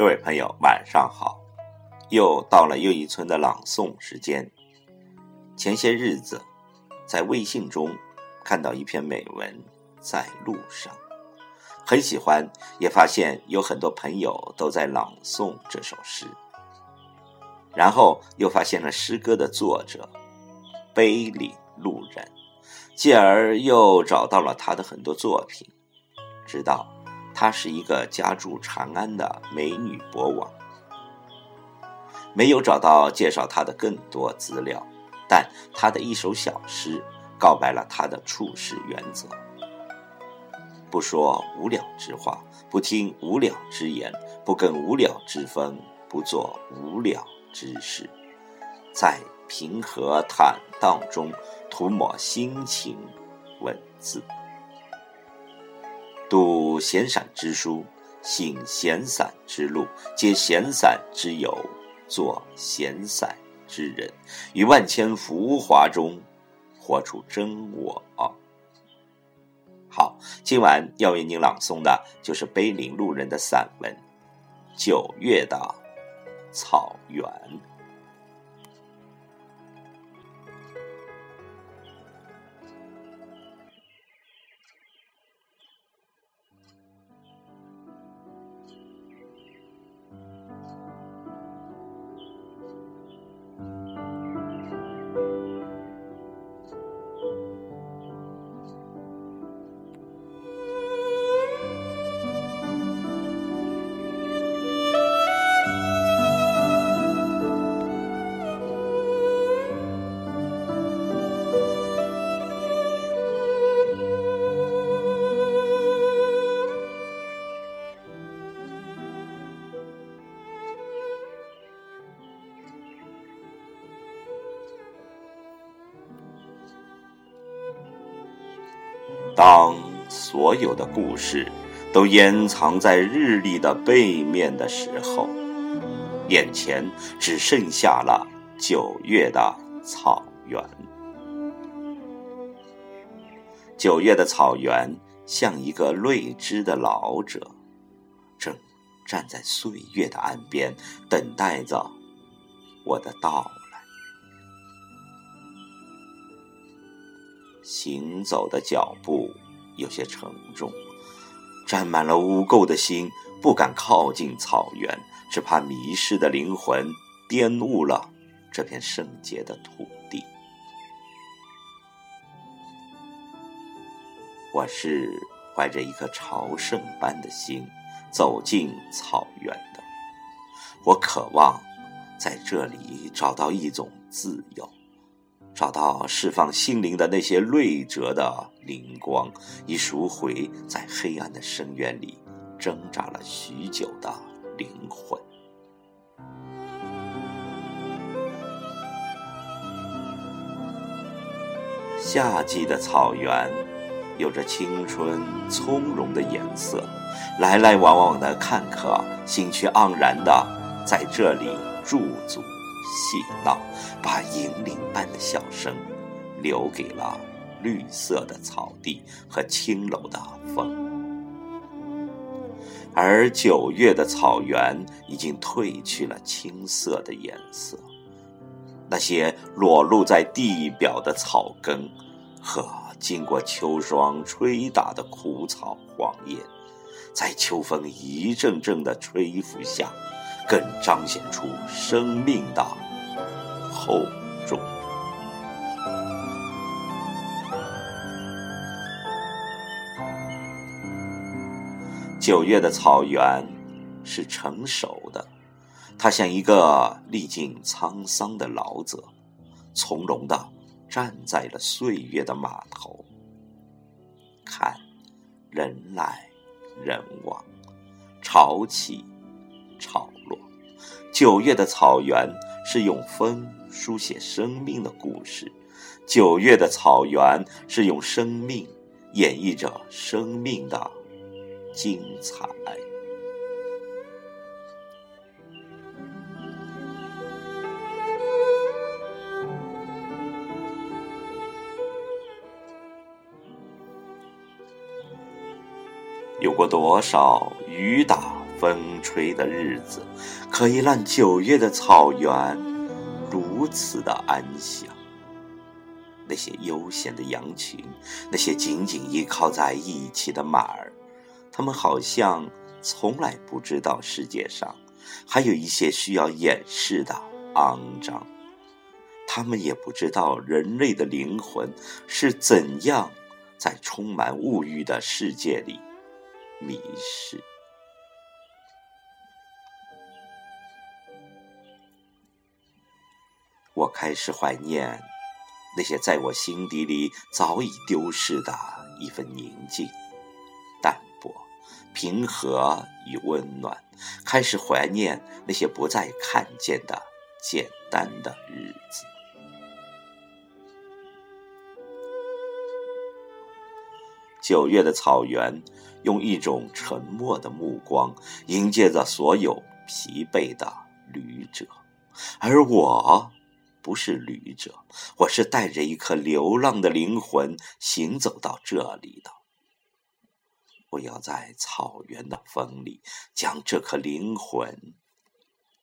各位朋友，晚上好！又到了又一村的朗诵时间。前些日子，在微信中看到一篇美文，在路上，很喜欢，也发现有很多朋友都在朗诵这首诗。然后又发现了诗歌的作者碑里路人，继而又找到了他的很多作品，知道。她是一个家住长安的美女博王，没有找到介绍她的更多资料，但她的一首小诗告白了她的处事原则：不说无聊之话，不听无聊之言，不跟无聊之风，不做无聊之事，在平和坦荡中涂抹心情文字。读闲散之书，行闲散之路，结闲散之友，做闲散之人，于万千浮华中活出真我。好，今晚要为您朗诵的就是碑林路人的散文《九月的草原》。当所有的故事都掩藏在日历的背面的时候，眼前只剩下了九月的草原。九月的草原像一个睿智的老者，正站在岁月的岸边，等待着我的到来行走的脚步有些沉重，沾满了污垢的心不敢靠近草原，只怕迷失的灵魂玷污了这片圣洁的土地。我是怀着一颗朝圣般的心走进草原的，我渴望在这里找到一种自由。找到释放心灵的那些睿哲的灵光，以赎回在黑暗的深渊里挣扎了许久的灵魂。夏季的草原有着青春从容的颜色，来来往往的看客兴趣盎然的在这里驻足。细道，把银铃般的笑声留给了绿色的草地和青楼的风。而九月的草原已经褪去了青色的颜色，那些裸露在地表的草根和经过秋霜吹打的枯草黄叶，在秋风一阵阵的吹拂下。更彰显出生命的厚重。九月的草原是成熟的，它像一个历尽沧桑的老者，从容的站在了岁月的码头，看人来人往，潮起潮落。九月的草原是用风书写生命的故事，九月的草原是用生命演绎着生命的精彩。有过多少雨打风吹的日子，可以让九月的草原如此的安详。那些悠闲的羊群，那些紧紧依靠在一起的马儿，他们好像从来不知道世界上还有一些需要掩饰的肮脏。他们也不知道人类的灵魂是怎样在充满物欲的世界里迷失。我开始怀念那些在我心底里早已丢失的一份宁静、淡泊、平和与温暖，开始怀念那些不再看见的简单的日子。九月的草原，用一种沉默的目光迎接着所有疲惫的旅者，而我。不是旅者，我是带着一颗流浪的灵魂行走到这里的。我要在草原的风里将这颗灵魂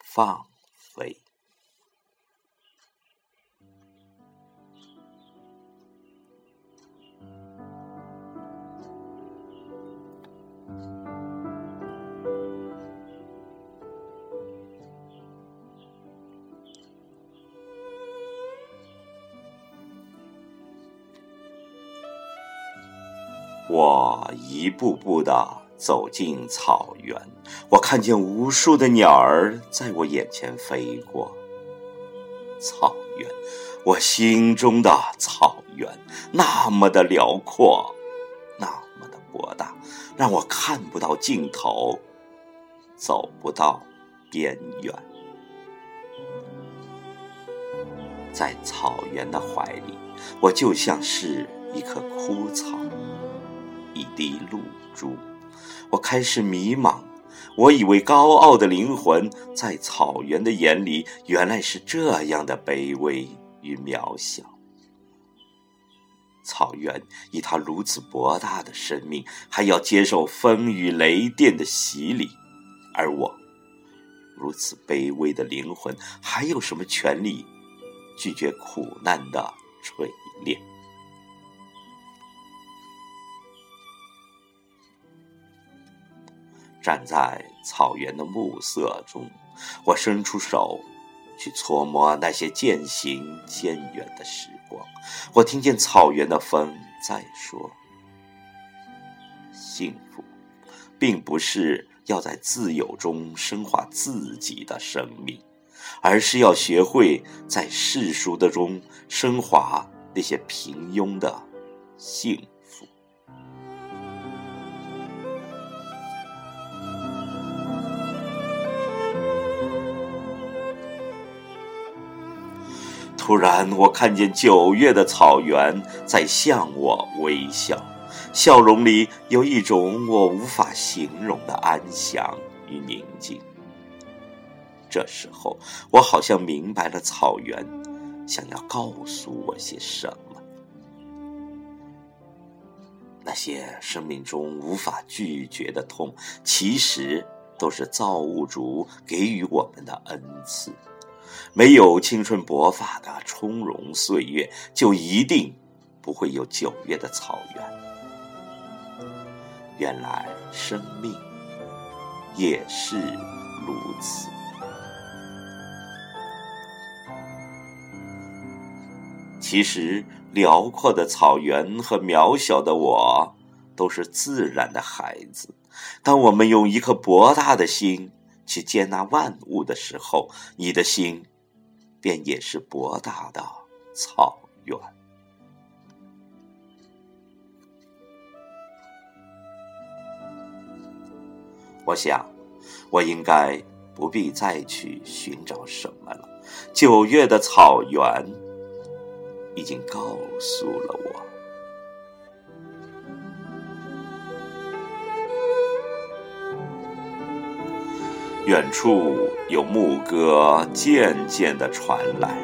放飞。我一步步的走进草原，我看见无数的鸟儿在我眼前飞过。草原，我心中的草原，那么的辽阔，那么的博大，让我看不到尽头，走不到边缘。在草原的怀里，我就像是一棵枯草。一滴露珠，我开始迷茫。我以为高傲的灵魂在草原的眼里，原来是这样的卑微与渺小。草原以它如此博大的生命，还要接受风雨雷电的洗礼，而我如此卑微的灵魂，还有什么权利拒绝苦难的锤炼？站在草原的暮色中，我伸出手去搓摸那些渐行渐远的时光。我听见草原的风在说：“幸福，并不是要在自由中升华自己的生命，而是要学会在世俗的中升华那些平庸的幸。”突然，我看见九月的草原在向我微笑，笑容里有一种我无法形容的安详与宁静。这时候，我好像明白了草原想要告诉我些什么。那些生命中无法拒绝的痛，其实都是造物主给予我们的恩赐。没有青春勃发的从容岁月，就一定不会有九月的草原。原来生命也是如此。其实，辽阔的草原和渺小的我，都是自然的孩子。当我们用一颗博大的心，去接纳万物的时候，你的心便也是博大的草原。我想，我应该不必再去寻找什么了。九月的草原已经告诉了我。远处有牧歌渐渐的传来，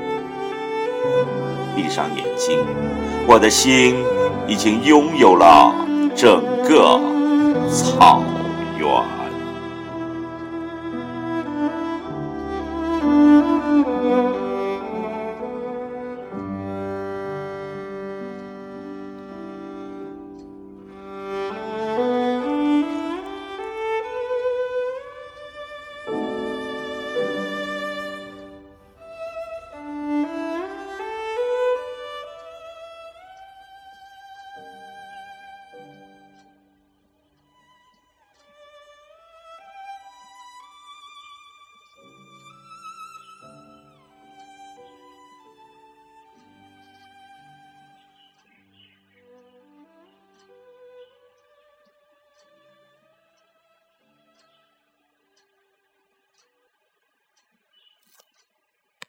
闭上眼睛，我的心已经拥有了整个草原。